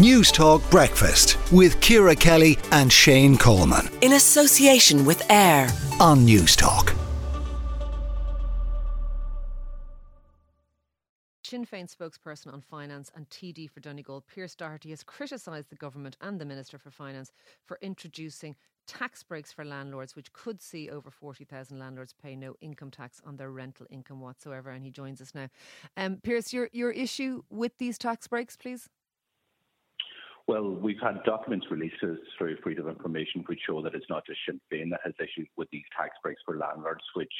Newstalk Breakfast with Ciara Kelly and Shane Coleman. In association with AIR on News Talk. Sinn Féin spokesperson on finance and TD for Donegal, Pearse Doherty, has criticised the government and the Minister for Finance for introducing tax breaks for landlords, which could see over 40,000 landlords pay no income tax on their rental income whatsoever. And he joins us now. Um, Pearse, your, your issue with these tax breaks, please? Well, we've had documents released through Freedom of Information which show that it's not just Sinn Féin that has issues with these tax breaks for landlords, which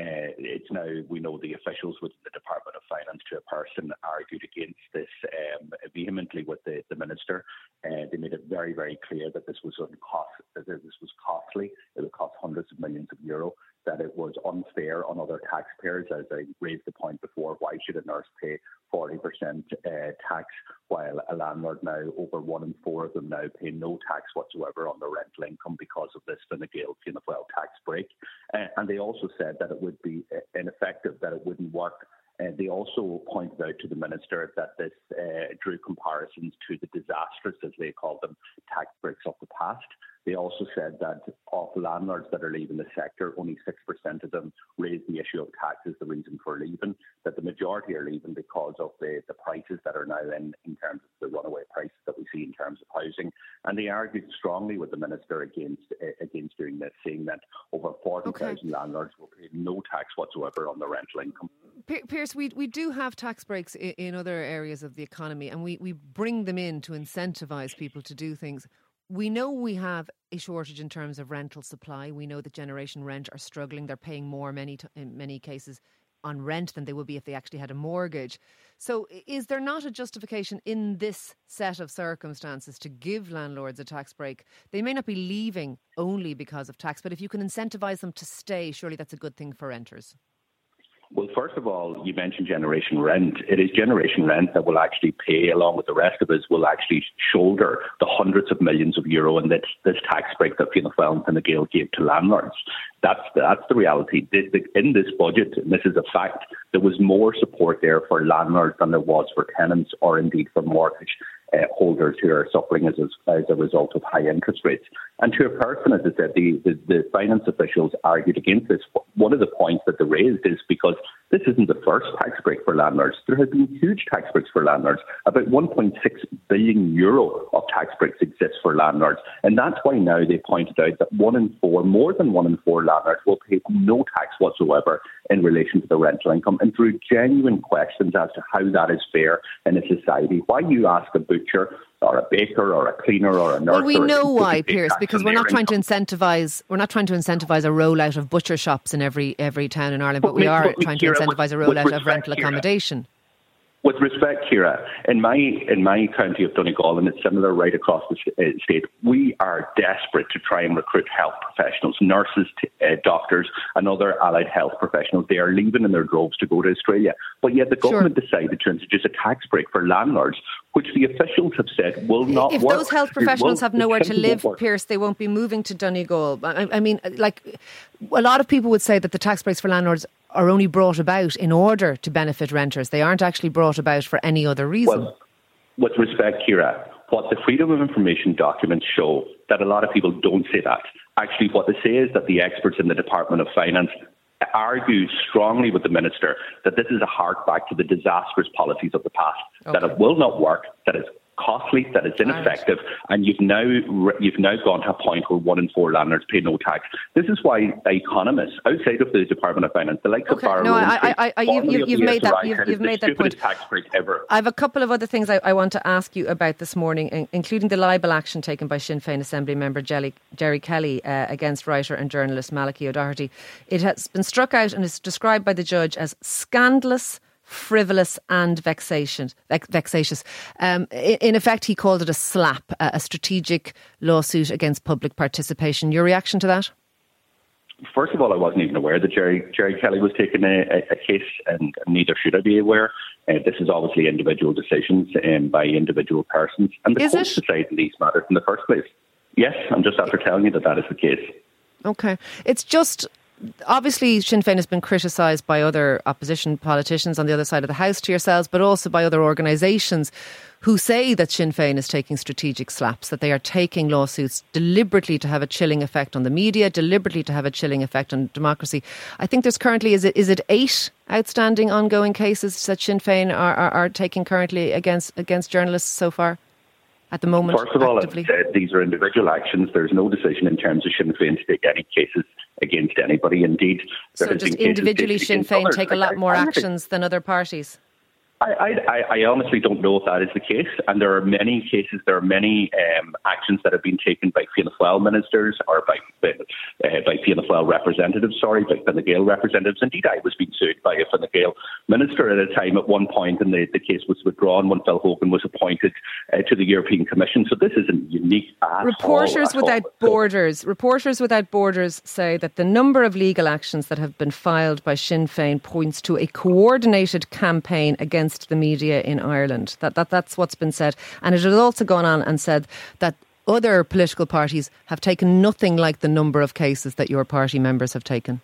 uh, it's now, we know the officials within the Department of Finance to a person argued against this um, vehemently with the, the Minister. Uh, they made it very, very clear that this was, uncost, that this was costly. It would cost hundreds of millions of euro that it was unfair on other taxpayers, as I raised the point before. Why should a nurse pay 40% uh, tax while a landlord now, over one in four of them now pay no tax whatsoever on their rental income because of this Fine Gael Fianna Fáil tax break? Uh, and they also said that it would be uh, ineffective, that it wouldn't work uh, they also pointed out to the minister that this uh, drew comparisons to the disastrous, as they called them, tax breaks of the past. They also said that of landlords that are leaving the sector, only 6% of them raise the issue of tax as the reason for leaving, that the majority are leaving because of the, the prices that are now in, in terms of the runaway prices that we see in terms of housing. And they argued strongly with the minister against uh, against doing this, saying that over 40,000 okay. landlords will pay no tax whatsoever on their rental income. Pearse, we, we do have tax breaks in, in other areas of the economy and we, we bring them in to incentivise people to do things we know we have a shortage in terms of rental supply. We know that Generation Rent are struggling. They're paying more many t- in many cases on rent than they would be if they actually had a mortgage. So, is there not a justification in this set of circumstances to give landlords a tax break? They may not be leaving only because of tax, but if you can incentivise them to stay, surely that's a good thing for renters. Well, first of all, you mentioned generation rent. It is generation rent that will actually pay, along with the rest of us, will actually shoulder the hundreds of millions of euro in this, this tax break that Fianna Fáil and the Gael gave to landlords. That's that's the reality. In this budget, and this is a fact, there was more support there for landlords than there was for tenants or indeed for mortgage uh, holders who are suffering as a, as a result of high interest rates. And to a person, as I said, the, the, the finance officials argued against this. One of the points that they raised is because this isn't the first tax break for landlords. There have been huge tax breaks for landlords. About 1.6 billion euro of tax breaks exist for landlords. And that's why now they pointed out that one in four, more than one in four landlords will pay no tax whatsoever in relation to the rental income. And through genuine questions as to how that is fair in a society, why you ask a butcher or a baker or a cleaner or a nurse. Well, we know why, Pearse, because we're not trying to incentivise. We're not trying to incentivise a rollout of butcher shops in every every town in Ireland, but, but we are trying to incentivise a rollout of rental accommodation. With respect, Ciara, in my in my county of Donegal, and it's similar right across the uh, state, we are desperate to try and recruit health professionals, nurses, uh, doctors, and other allied health professionals. They are leaving in their droves to go to Australia, but yet the government sure. decided to introduce a tax break for landlords, which the officials have said will not if work. those health professionals have nowhere to live, Pearse, they won't be moving to Donegal. I, I mean, like a lot of people would say that the tax breaks for landlords are only brought about in order to benefit renters. They aren't actually brought about for any other reason. Well, with respect, Ciara, what the Freedom of Information documents show that a lot of people don't say that. Actually, what they say is that the experts in the Department of Finance argue strongly with the minister that this is a hark back to the disastrous policies of the past, okay. that it will not work, that it's costly, that it's ineffective, right. and you've now you've now gone to a point where one in four landlords pay no tax. This is why economists outside of the Department of Finance, the likes okay. of no, I, I, I, you've, you've made that you've, you've made that point. Tax break ever. I have a couple of other things I, I, want to ask you about this morning, including the libel action taken by Sinn Féin Assembly member Gerry, Gerry Kelly uh, against writer and journalist Malachy O'Doherty. It has been struck out and is described by the judge as scandalous frivolous and vexatious. vexatious. Um, in effect, he called it a SLAPP, a strategic lawsuit against public participation. Your reaction to that? First of all, I wasn't even aware that Gerry, Gerry Kelly was taking a, a case, and neither should I be aware. Uh, this is obviously individual decisions um, by individual persons, and the is courts decide these matters in the first place. Yes, I'm just after telling you that that is the case. Okay, it's just obviously Sinn Féin has been criticised by other opposition politicians on the other side of the house to yourselves, but also by other organisations who say that Sinn Féin is taking strategic SLAPPs, that they are taking lawsuits deliberately to have a chilling effect on the media, deliberately to have a chilling effect on democracy. I think there's currently, is it, is it eight outstanding ongoing cases that Sinn Féin are, are, are taking currently against, against journalists so far? At the moment, first of all, said, these are individual actions. There's no decision in terms of Sinn Féin to take any cases against anybody. Indeed, so just individually, Sinn Féin take a lot more actions than other parties. I, I, I, honestly don't know if that is the case, and there are many cases, there are many um, actions that have been taken by Fianna Fáil ministers or by by, uh, by Fianna Fáil representatives, sorry, by Fine Gael representatives. Indeed, I was being sued by a Fine Gael minister at a time at one point, and the, the case was withdrawn when Phil Hogan was appointed uh, to the European Commission. So this is a unique. Reporters all, Without all. Borders, Reporters Without Borders say that the number of legal actions that have been filed by Sinn Féin points to a coordinated campaign against against the media in Ireland. That, that That's what's been said. And it has also gone on and said that other political parties have taken nothing like the number of cases that your party members have taken.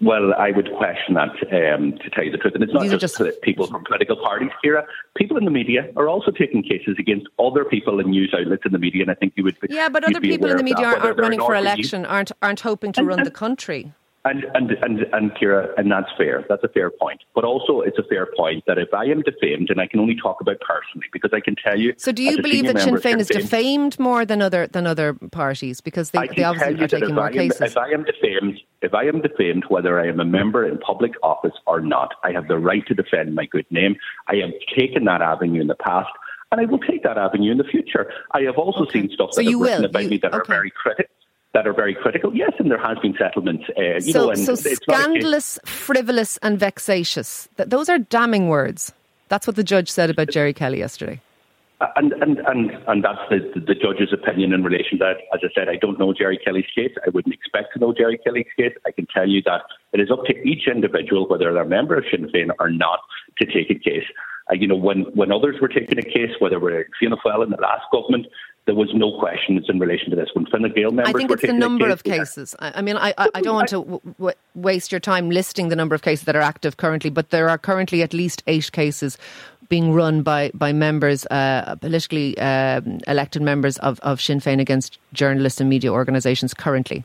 Well, I would question that, um, to tell you the truth. And it's not just, just, people from political parties, Ciara. People in the media are also taking cases against other people in news outlets in the media, and I think you would. Be, yeah, but other people in the media aren't, aren't running for election, aren't aren't hoping to and, run and, the country. And, and, and, and Ciara, and that's fair. That's a fair point. But also, it's a fair point that if I am defamed, and I can only talk about personally, because I can tell you. So, do you believe that Sinn Féin is defamed more than other than other parties because they, they obviously are taking more am, cases? If I am defamed, if I am defamed, whether I am a member in public office or not, I have the right to defend my good name. I have taken that avenue in the past. And I will take that avenue in the future. I have also okay. seen stuff that so have written will. about you, me that okay. are very critical that are very critical. Yes, and there has been settlements. Uh, you so, know, so scandalous, frivolous, and vexatious. Th- those are damning words. That's what the judge said about Gerry Kelly yesterday. Uh, and and and and that's the, the judge's opinion in relation to that. As I said, I don't know Gerry Kelly's case. I wouldn't expect to know Gerry Kelly's case. I can tell you that it is up to each individual, whether they're a member of Sinn Féin or not, to take a case. Uh, you know, when when others were taking a case, whether we're Fianna Fáil in the last government, there was no questions in relation to this. When Fine Gael members I think it's the number of cases. I mean, I, I, I don't want to w- w- waste your time listing the number of cases that are active currently, but there are currently at least eight cases being run by by members, uh, politically uh, elected members of, of Sinn Féin against journalists and media organisations currently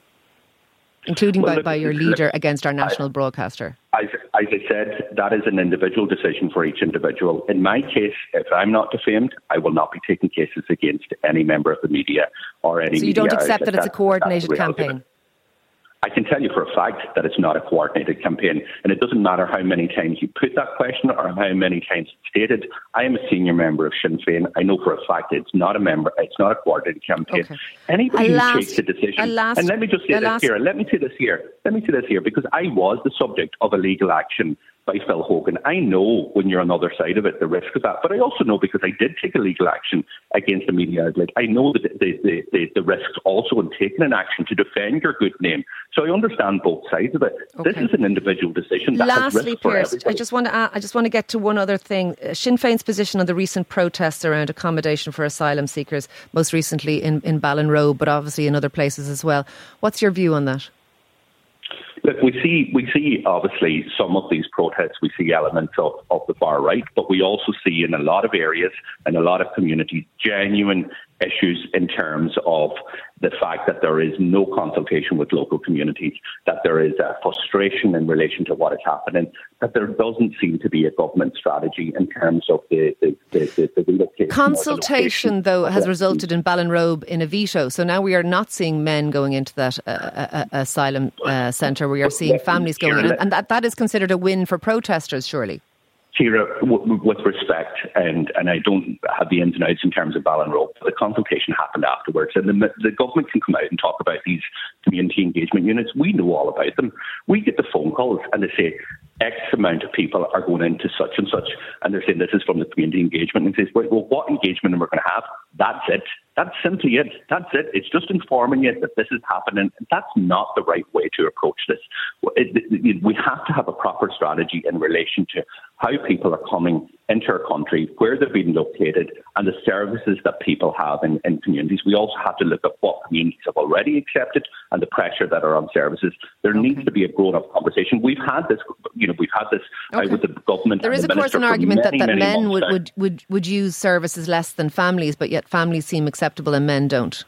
including well, by, by your leader against our national I, broadcaster? As, as, I said, that is an individual decision for each individual. In my case, if I'm not defamed, I will not be taking cases against any member of the media or any. So you don't accept that it's a coordinated campaign. I can tell you for a fact that it's not a coordinated campaign. And it doesn't matter how many times you put that question or how many times it's stated. I am a senior member of Sinn Féin. I know for a fact it's not a member, it's not a coordinated campaign. Okay. Anybody who takes a decision. Last, and let me just say this last, here. Let me say this here. Let me say this here because I was the subject of a legal action by Phil Hogan. I know when you're on the other side of it, the risk of that. But I also know because I did take a legal action against the media outlet, I know the, the, the, the, risks also in taking an action to defend your good name. So I understand both sides of it. Okay. This is an individual decision. That Lastly, Pearse, I just want to add, I just want to get to one other thing. Uh, Sinn Féin's position on the recent protests around accommodation for asylum seekers, most recently in, in Ballinrobe, but obviously in other places as well. What's your view on that? Look, we see we see obviously some of these protests. We see elements of, of the far right, but we also see in a lot of areas and a lot of communities genuine issues in terms of the fact that there is no consultation with local communities, that there is a frustration in relation to what is happening, that there doesn't seem to be a government strategy in terms of the, the, the, the, relocation. Consultation, though, has resulted in Ballinrobe in a veto. So now we are not seeing men going into that uh, uh, uh asylum uh, centre. We are seeing families going in. And that, that is considered a win for protesters, surely. Ciara, w- with respect, and, and I don't have the ins and outs in terms of Ballinrobe, but the consultation happened afterwards, and the, the government can come out and talk about these community engagement units. We know all about them. We get the phone calls, and they say X amount of people are going into such and such, and they're saying this is from the community engagement, and says, well, well what engagement are we going to have? That's it. That's simply it. That's it. It's just informing you that this is happening. That's not the right way to approach this. We have to have a proper strategy in relation to how people are coming into our country, where they're being located, and the services that people have in, in communities. We also have to look at what communities have already accepted and the pressure that are on services. There okay. needs to be a grown-up conversation. We've had this, you know, we've had this okay. with the government. There is, of course, an argument many, that, that men would, would, would, would use services less than families, but yet families seem acceptable and men don't.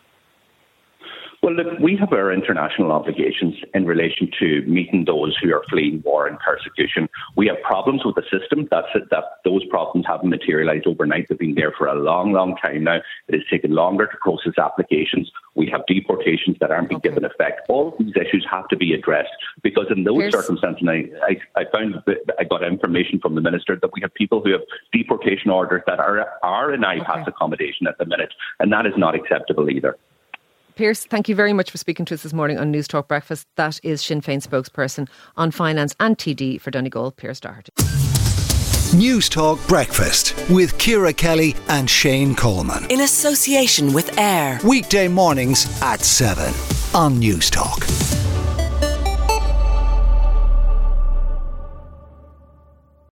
Well, look, we have our international obligations in relation to meeting those who are fleeing war and persecution. We have problems with the system. That's it, that those problems haven't materialised overnight. They've been there for a long, long time now. It has taken longer to process applications. We have deportations that aren't being okay. given effect. All of these issues have to be addressed because in those Here's... circumstances, I, I, I found I got information from the minister that we have people who have deportation orders that are are in IPAS okay. accommodation at the minute, and that is not acceptable either. Pearse, thank you very much for speaking to us this morning on News Talk Breakfast. That is Sinn Féin spokesperson on finance and TD for Donegal, Pearse Doherty. News Talk Breakfast with Ciara Kelly and Shane Coleman. In association with AIR. Weekday mornings at 7 on News Talk.